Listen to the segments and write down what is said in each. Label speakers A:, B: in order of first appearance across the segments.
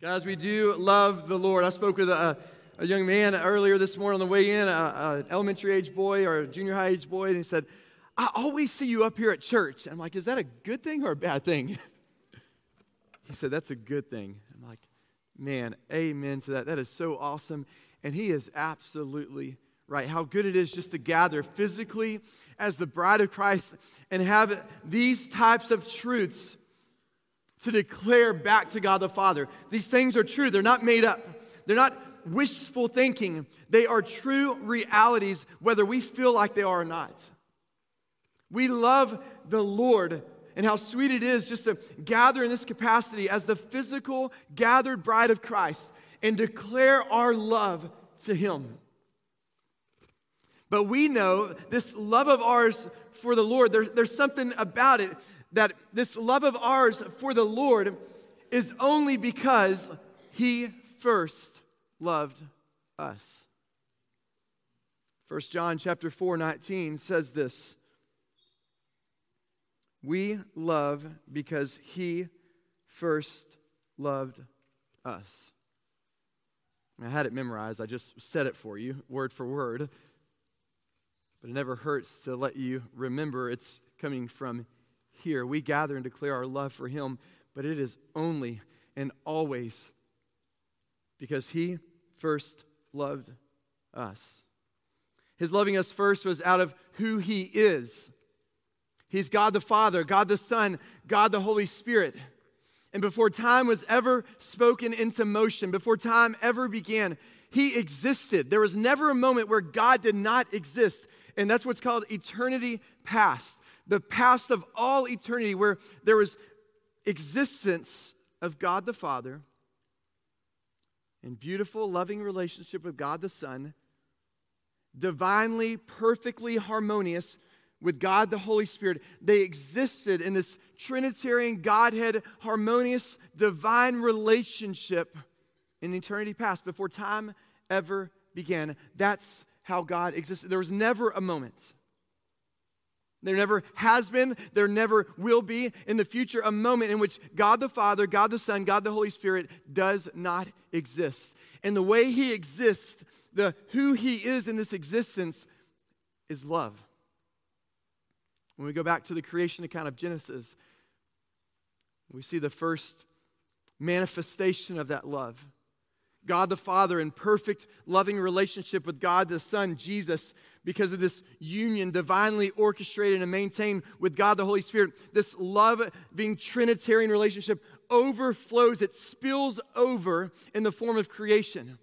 A: Guys, we do love the Lord. I spoke with a, a young man earlier this morning on the way in, an elementary age boy or a junior high age boy, and he said, I always see you up here at church. I'm like, is that a good thing or a bad thing? he said, that's a good thing. I'm like, man, amen to that. That is so awesome. And he is absolutely right. How good it is just to gather physically as the bride of Christ and have these types of truths to declare back to God the Father. These things are true, they're not made up, they're not wishful thinking. They are true realities, whether we feel like they are or not. We love the Lord and how sweet it is just to gather in this capacity as the physical gathered bride of Christ and declare our love to Him. But we know this love of ours for the Lord, there, there's something about it that this love of ours for the Lord is only because he first loved us. 1 John chapter 4 19 says this We love because he first loved us. I had it memorized. I just said it for you, word for word. But it never hurts to let you remember it's coming from here. We gather and declare our love for Him, but it is only and always because He first loved us. His loving us first was out of who He is. He's God the Father, God the Son, God the Holy Spirit. And before time was ever spoken into motion, before time ever began, He existed. There was never a moment where God did not exist. And that's what's called eternity past the past of all eternity, where there was existence of God the Father in beautiful, loving relationship with God the Son, divinely, perfectly harmonious with God the Holy Spirit. They existed in this Trinitarian Godhead, harmonious, divine relationship in eternity past, before time ever began. That's how God existed. There was never a moment there never has been, there never will be in the future a moment in which God the Father, God the Son, God the Holy Spirit does not exist. And the way He exists, the who He is in this existence, is love. When we go back to the creation account of Genesis, we see the first manifestation of that love. God the Father in perfect loving relationship with God the Son, Jesus, because of this union divinely orchestrated and maintained with God the Holy Spirit. This loving Trinitarian relationship overflows, it spills over in the form of creation.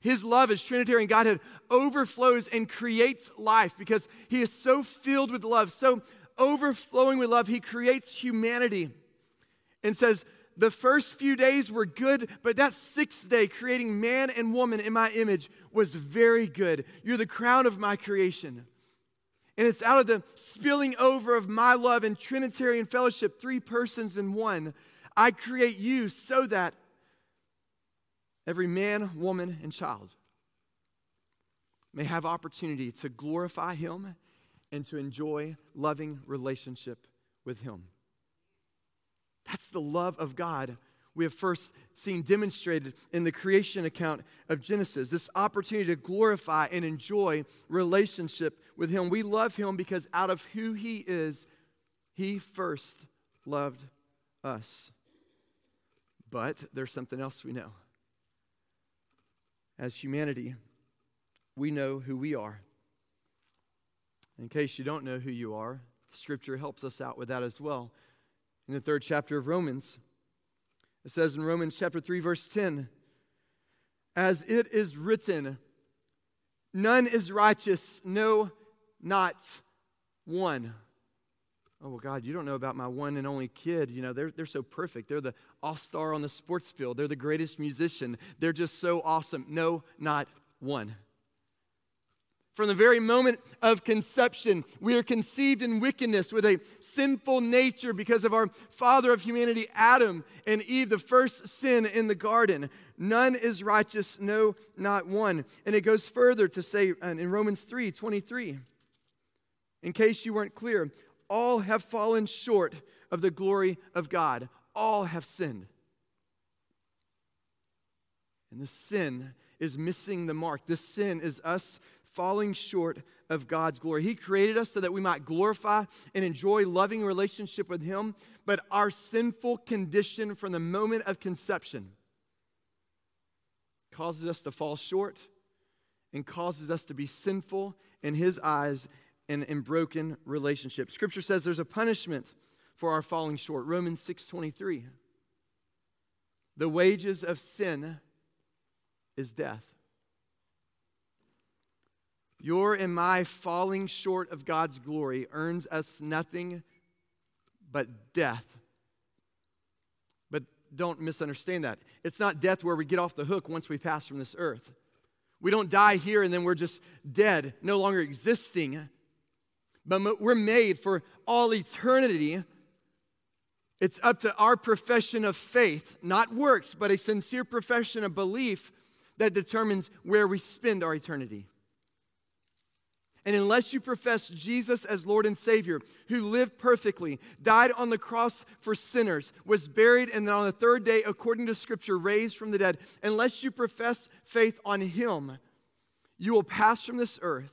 A: His love as Trinitarian Godhead overflows and creates life because he is so filled with love, so overflowing with love, he creates humanity and says, the first few days were good, but that sixth day, creating man and woman in my image, was very good. You're the crown of my creation. And it's out of the spilling over of my love and Trinitarian fellowship, three persons in one, I create you so that every man, woman, and child may have opportunity to glorify Him and to enjoy loving relationship with Him. That's the love of God we have first seen demonstrated in the creation account of Genesis. This opportunity to glorify and enjoy relationship with Him. We love Him because out of who He is, He first loved us. But there's something else we know. As humanity, we know who we are. In case you don't know who you are, Scripture helps us out with that as well in the third chapter of Romans. It says in Romans chapter 3, verse 10, as it is written, none is righteous, no, not one. Oh, well, God, you don't know about my one and only kid. You know, they're, they're so perfect. They're the all star on the sports field. They're the greatest musician. They're just so awesome. No, not one. From the very moment of conception, we are conceived in wickedness with a sinful nature because of our father of humanity, Adam and Eve, the first sin in the garden. None is righteous, no, not one. And it goes further to say uh, in Romans 3 23, in case you weren't clear, all have fallen short of the glory of God. All have sinned. And this sin is missing the mark. This sin is us falling short of God's glory. He created us so that we might glorify and enjoy loving relationship with Him, but our sinful condition from the moment of conception causes us to fall short and causes us to be sinful in His eyes and in broken relationship. Scripture says there's a punishment for our falling short. Romans 6:23. The wages of sin is death. Your and my falling short of God's glory earns us nothing but death. But don't misunderstand that. It's not death where we get off the hook once we pass from this earth. We don't die here and then we're just dead, no longer existing. But we're made for all eternity. It's up to our profession of faith, not works, but a sincere profession of belief that determines where we spend our eternity. And unless you profess Jesus as Lord and Savior, who lived perfectly, died on the cross for sinners, was buried, and then on the third day, according to Scripture, raised from the dead, unless you profess faith on Him, you will pass from this earth,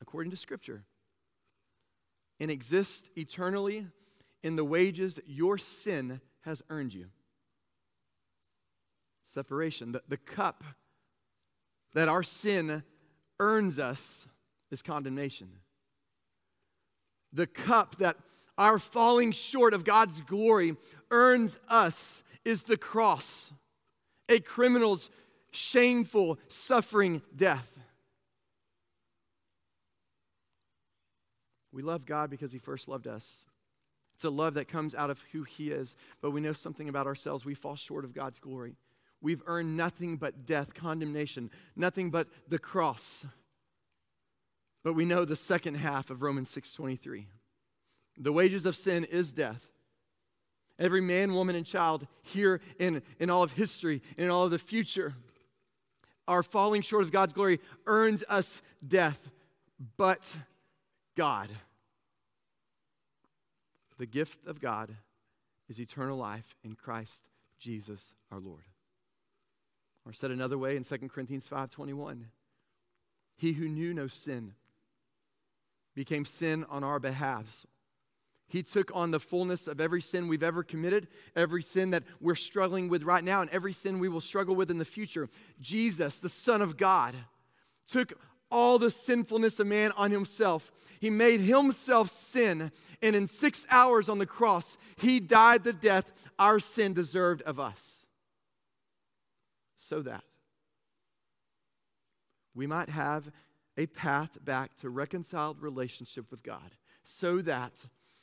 A: according to Scripture, and exist eternally in the wages your sin has earned you. Separation. The, the cup that our sin earns us is condemnation. The cup that our falling short of God's glory earns us is the cross, a criminal's shameful, suffering death. We love God because He first loved us. It's a love that comes out of who He is, but we know something about ourselves. We fall short of God's glory. We've earned nothing but death, condemnation, nothing but the cross. But we know the second half of Romans 6:23. The wages of sin is death. Every man, woman, and child here in, in all of history in all of the future are falling short of God's glory earns us death, but God. The gift of God is eternal life in Christ Jesus our Lord. Or said another way in 2 Corinthians 5:21, he who knew no sin became sin on our behalves. He took on the fullness of every sin we've ever committed, every sin that we're struggling with right now, and every sin we will struggle with in the future. Jesus, the Son of God, took all the sinfulness of man on himself. He made himself sin, and in six hours on the cross, he died the death our sin deserved of us. So that we might have a path back to reconciled relationship with God so that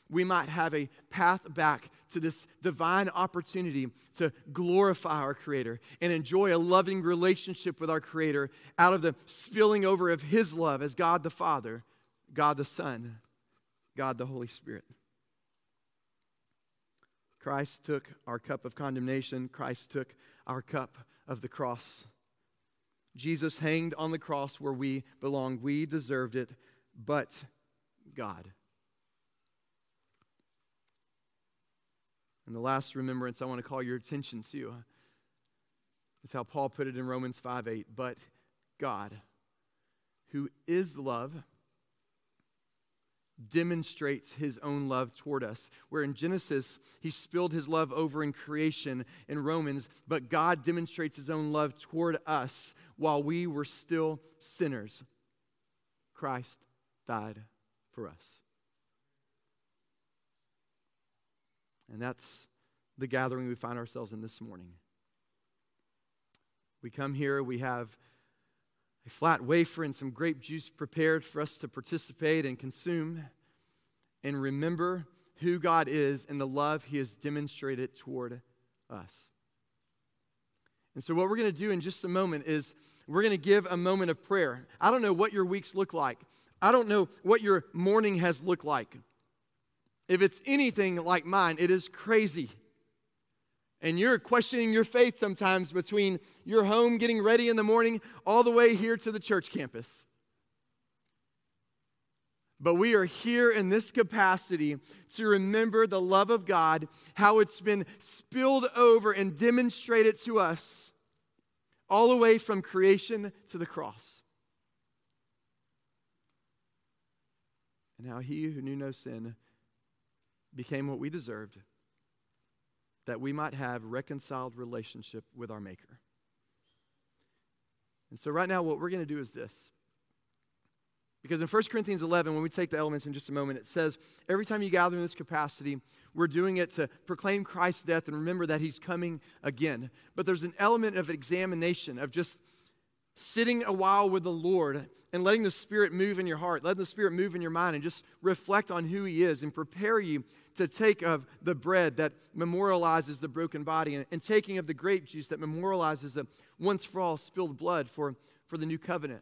A: we might have a path back to this divine opportunity to glorify our Creator and enjoy a loving relationship with our Creator out of the spilling over of His love as God the Father, God the Son, God the Holy Spirit. Christ took our cup of condemnation, Christ took our cup of the cross. Jesus hanged on the cross where we belong. We deserved it, but God. And the last remembrance I want to call your attention to is how Paul put it in Romans 5 8. But God, who is love, demonstrates his own love toward us. Where in Genesis, he spilled his love over in creation in Romans, but God demonstrates his own love toward us while we were still sinners. Christ died for us. And that's the gathering we find ourselves in this morning. We come here, we have a flat wafer and some grape juice prepared for us to participate and consume and remember who God is and the love he has demonstrated toward us. And so, what we're going to do in just a moment is we're going to give a moment of prayer. I don't know what your weeks look like, I don't know what your morning has looked like. If it's anything like mine, it is crazy. And you're questioning your faith sometimes between your home getting ready in the morning all the way here to the church campus. But we are here in this capacity to remember the love of God, how it's been spilled over and demonstrated to us all the way from creation to the cross. And how he who knew no sin became what we deserved, that we might have reconciled relationship with our Maker. And so, right now, what we're going to do is this. Because in 1 Corinthians 11, when we take the elements in just a moment, it says, every time you gather in this capacity, we're doing it to proclaim Christ's death and remember that he's coming again. But there's an element of examination, of just sitting a while with the Lord and letting the Spirit move in your heart, letting the Spirit move in your mind, and just reflect on who He is and prepare you to take of the bread that memorializes the broken body and, taking of the grape juice that memorializes the once for all spilled blood for, for the new covenant.